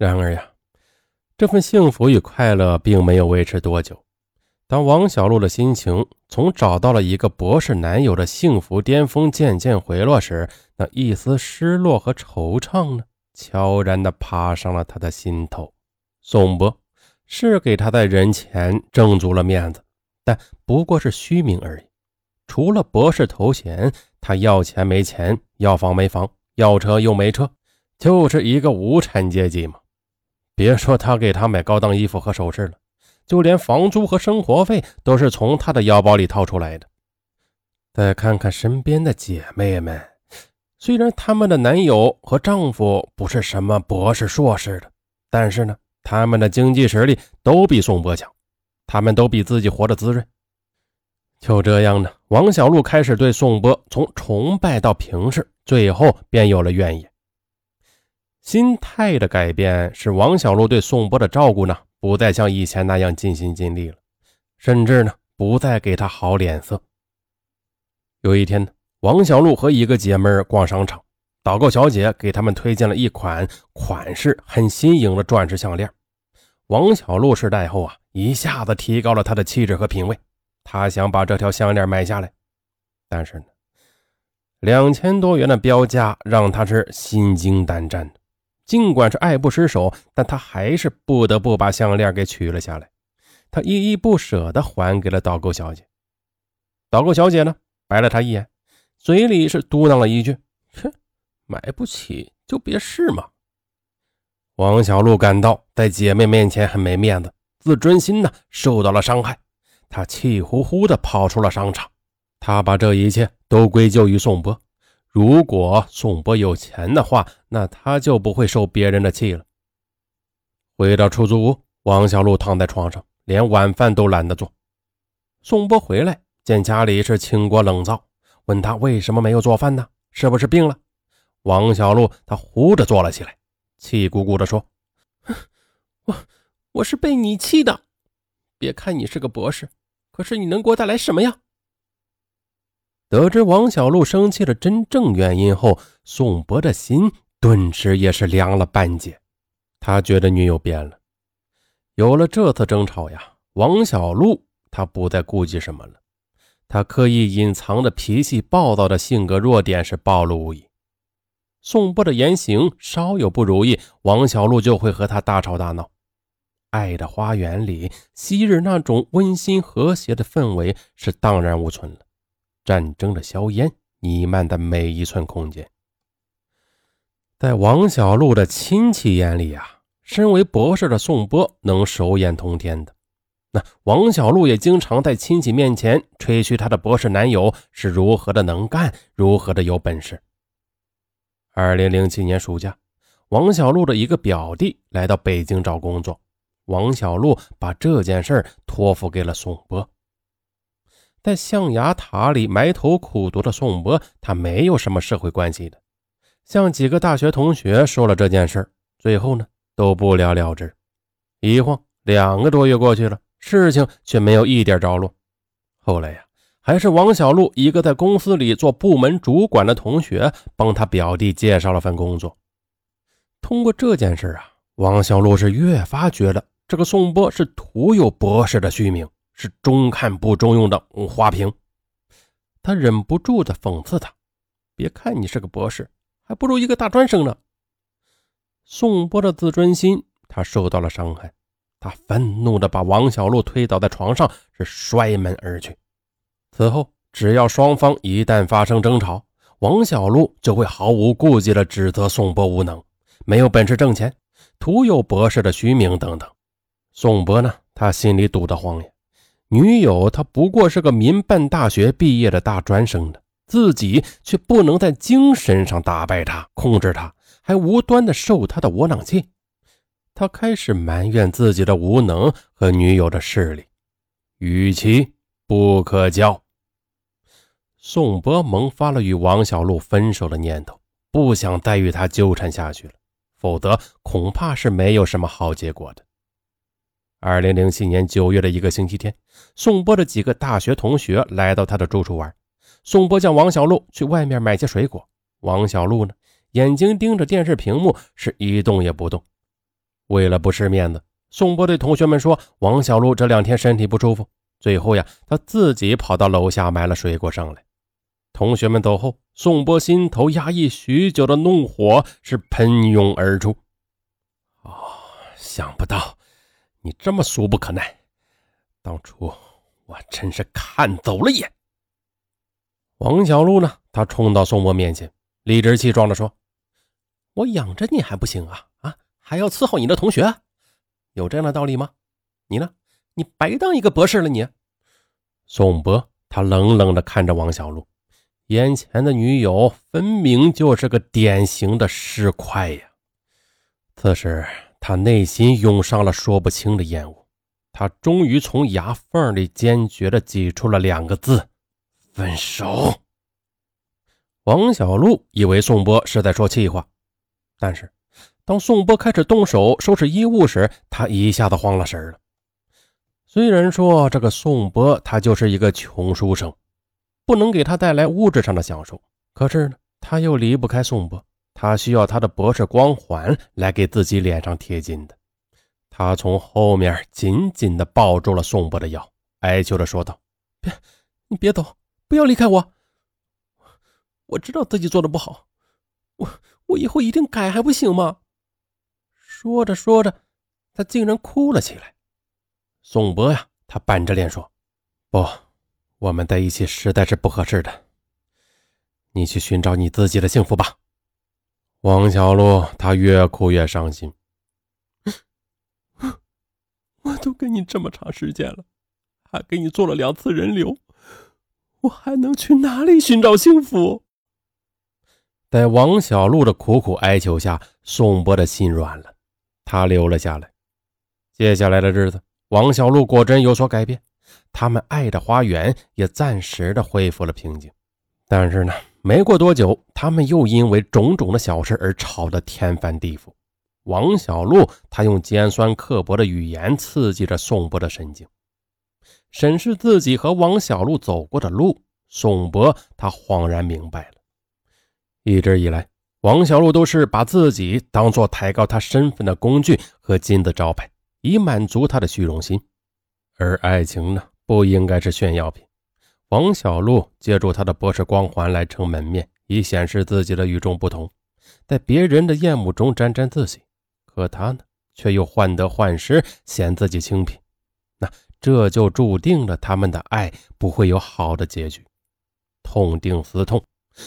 然而呀，这份幸福与快乐并没有维持多久。当王小璐的心情从找到了一个博士男友的幸福巅峰渐渐回落时，那一丝失落和惆怅呢，悄然地爬上了他的心头。宋博是给他在人前挣足了面子，但不过是虚名而已。除了博士头衔，他要钱没钱，要房没房，要车又没车，就是一个无产阶级嘛。别说他给他买高档衣服和首饰了，就连房租和生活费都是从他的腰包里掏出来的。再看看身边的姐妹们，虽然她们的男友和丈夫不是什么博士、硕士的，但是呢，他们的经济实力都比宋波强，他们都比自己活得滋润。就这样呢，王小璐开始对宋波从崇拜到平视，最后便有了怨言。心态的改变使王小璐对宋波的照顾呢，不再像以前那样尽心尽力了，甚至呢，不再给他好脸色。有一天呢，王小璐和一个姐妹逛商场，导购小姐给他们推荐了一款款式很新颖的钻石项链。王小璐试戴后啊，一下子提高了她的气质和品味。她想把这条项链买下来，但是呢，两千多元的标价让她是心惊胆战的。尽管是爱不释手，但他还是不得不把项链给取了下来。他依依不舍地还给了导购小姐。导购小姐呢，白了他一眼，嘴里是嘟囔了一句：“哼，买不起就别试嘛。”王小璐感到在姐妹面前很没面子，自尊心呢受到了伤害。她气呼呼地跑出了商场，她把这一切都归咎于宋波。如果宋波有钱的话，那他就不会受别人的气了。回到出租屋，王小璐躺在床上，连晚饭都懒得做。宋波回来，见家里是清锅冷灶，问他为什么没有做饭呢？是不是病了？王小璐他呼着坐了起来，气鼓鼓地说：“我我是被你气的。别看你是个博士。”可是你能给我带来什么呀？得知王小璐生气的真正原因后，宋博的心顿时也是凉了半截。他觉得女友变了。有了这次争吵呀，王小璐他不再顾忌什么了。他刻意隐藏的脾气暴躁的性格弱点是暴露无遗。宋波的言行稍有不如意，王小璐就会和他大吵大闹。爱的花园里，昔日那种温馨和谐的氛围是荡然无存了。战争的硝烟弥漫的每一寸空间，在王小璐的亲戚眼里啊，身为博士的宋波能手眼通天的。那王小璐也经常在亲戚面前吹嘘她的博士男友是如何的能干，如何的有本事。二零零七年暑假，王小璐的一个表弟来到北京找工作。王小璐把这件事托付给了宋波。在象牙塔里埋头苦读的宋波，他没有什么社会关系的，向几个大学同学说了这件事最后呢都不了了之。一晃两个多月过去了，事情却没有一点着落。后来呀，还是王小璐一个在公司里做部门主管的同学帮他表弟介绍了份工作。通过这件事啊，王小璐是越发觉得。这个宋波是徒有博士的虚名，是中看不中用的花瓶。他忍不住的讽刺他：“别看你是个博士，还不如一个大专生呢。”宋波的自尊心他受到了伤害，他愤怒的把王小璐推倒在床上，是摔门而去。此后，只要双方一旦发生争吵，王小璐就会毫无顾忌的指责宋波无能，没有本事挣钱，徒有博士的虚名等等。宋博呢？他心里堵得慌呀。女友他不过是个民办大学毕业的大专生的，自己却不能在精神上打败他、控制他，还无端的受他的窝囊气。他开始埋怨自己的无能和女友的势力，与其不可交。宋博萌发了与王小璐分手的念头，不想再与他纠缠下去了，否则恐怕是没有什么好结果的。二零零七年九月的一个星期天，宋波的几个大学同学来到他的住处玩。宋波叫王小璐去外面买些水果。王小璐呢，眼睛盯着电视屏幕，是一动也不动。为了不失面子，宋波对同学们说：“王小璐这两天身体不舒服。”最后呀，他自己跑到楼下买了水果上来。同学们走后，宋波心头压抑许久的怒火是喷涌而出。哦，想不到你这么俗不可耐，当初我真是看走了眼。王小璐呢？他冲到宋波面前，理直气壮地说：“我养着你还不行啊？啊，还要伺候你的同学，有这样的道理吗？你呢？你白当一个博士了！你。”宋博他冷冷地看着王小璐。眼前的女友分明就是个典型的尸块呀！此时他内心涌上了说不清的厌恶，他终于从牙缝里坚决地挤出了两个字：“分手。”王小璐以为宋波是在说气话，但是当宋波开始动手收拾衣物时，他一下子慌了神了。虽然说这个宋波他就是一个穷书生。不能给他带来物质上的享受，可是呢，他又离不开宋波，他需要他的博士光环来给自己脸上贴金的。他从后面紧紧地抱住了宋波的腰，哀求着说道：“别，你别走，不要离开我。我知道自己做的不好，我我以后一定改，还不行吗？”说着说着，他竟然哭了起来。宋波呀，他板着脸说：“不。”我们在一起实在是不合适的，你去寻找你自己的幸福吧。王小璐，她越哭越伤心。我都跟你这么长时间了，还给你做了两次人流，我还能去哪里寻找幸福？在王小璐的苦苦哀求下，宋波的心软了，他留了下来。接下来的日子，王小璐果真有所改变。他们爱的花园也暂时的恢复了平静，但是呢，没过多久，他们又因为种种的小事而吵得天翻地覆。王小璐，他用尖酸刻薄的语言刺激着宋波的神经。审视自己和王小璐走过的路，宋博他恍然明白了。一直以来，王小璐都是把自己当做抬高他身份的工具和金字招牌，以满足他的虚荣心。而爱情呢，不应该是炫耀品。王小璐借助他的博士光环来撑门面，以显示自己的与众不同，在别人的厌恶中沾沾自喜。可他呢，却又患得患失，嫌自己清贫。那这就注定了他们的爱不会有好的结局。痛定思痛，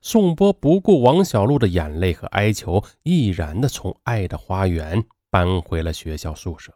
宋波不顾王小璐的眼泪和哀求，毅然的从爱的花园搬回了学校宿舍。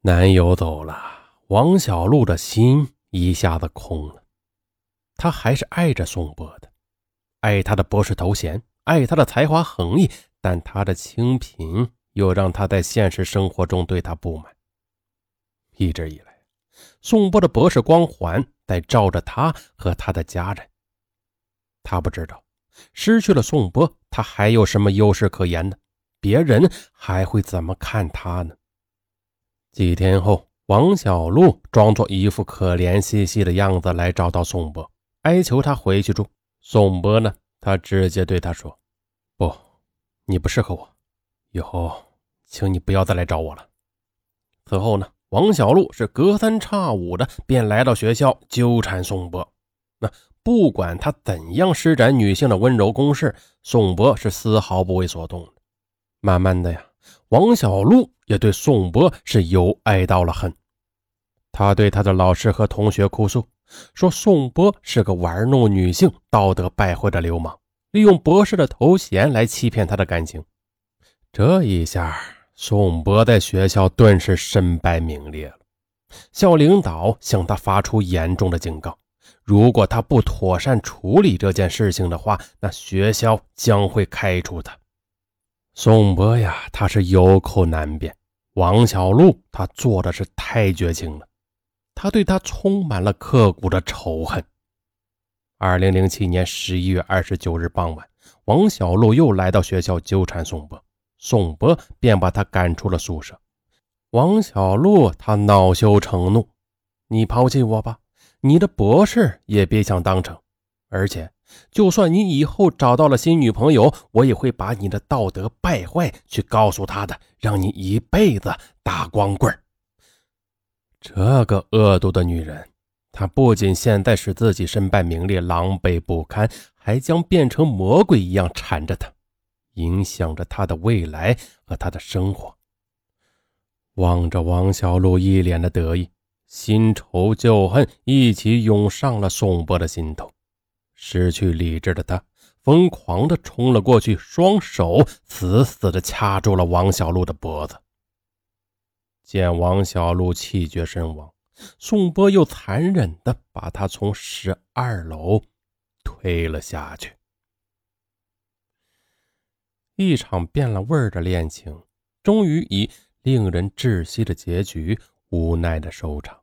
男友走了，王小璐的心一下子空了。他还是爱着宋波的，爱他的博士头衔，爱他的才华横溢，但他的清贫又让他在现实生活中对他不满。一直以来，宋波的博士光环在照着他和他的家人。他不知道，失去了宋波，他还有什么优势可言呢？别人还会怎么看他呢？几天后，王小璐装作一副可怜兮兮的样子来找到宋波，哀求他回去住。宋波呢，他直接对他说：“不，你不适合我，以后请你不要再来找我了。”此后呢，王小璐是隔三差五的便来到学校纠缠宋波。那不管他怎样施展女性的温柔攻势，宋波是丝毫不为所动。慢慢的呀。王小璐也对宋波是由爱到了恨，他对他的老师和同学哭诉，说宋波是个玩弄女性、道德败坏的流氓，利用博士的头衔来欺骗他的感情。这一下，宋波在学校顿时身败名裂了。校领导向他发出严重的警告：如果他不妥善处理这件事情的话，那学校将会开除他。宋波呀，他是有口难辩。王小璐，他做的是太绝情了，他对他充满了刻骨的仇恨。二零零七年十一月二十九日傍晚，王小璐又来到学校纠缠宋波，宋波便把他赶出了宿舍。王小璐他恼羞成怒：“你抛弃我吧，你的博士也别想当成，而且就算你以后找到了新女朋友，我也会把你的道德败坏去告诉她的，让你一辈子打光棍。这个恶毒的女人，她不仅现在使自己身败名裂、狼狈不堪，还将变成魔鬼一样缠着她，影响着她的未来和她的生活。望着王小璐一脸的得意，新仇旧恨一起涌上了宋波的心头。失去理智的他疯狂地冲了过去，双手死死地掐住了王小璐的脖子。见王小璐气绝身亡，宋波又残忍地把她从十二楼推了下去。一场变了味儿的恋情，终于以令人窒息的结局无奈的收场。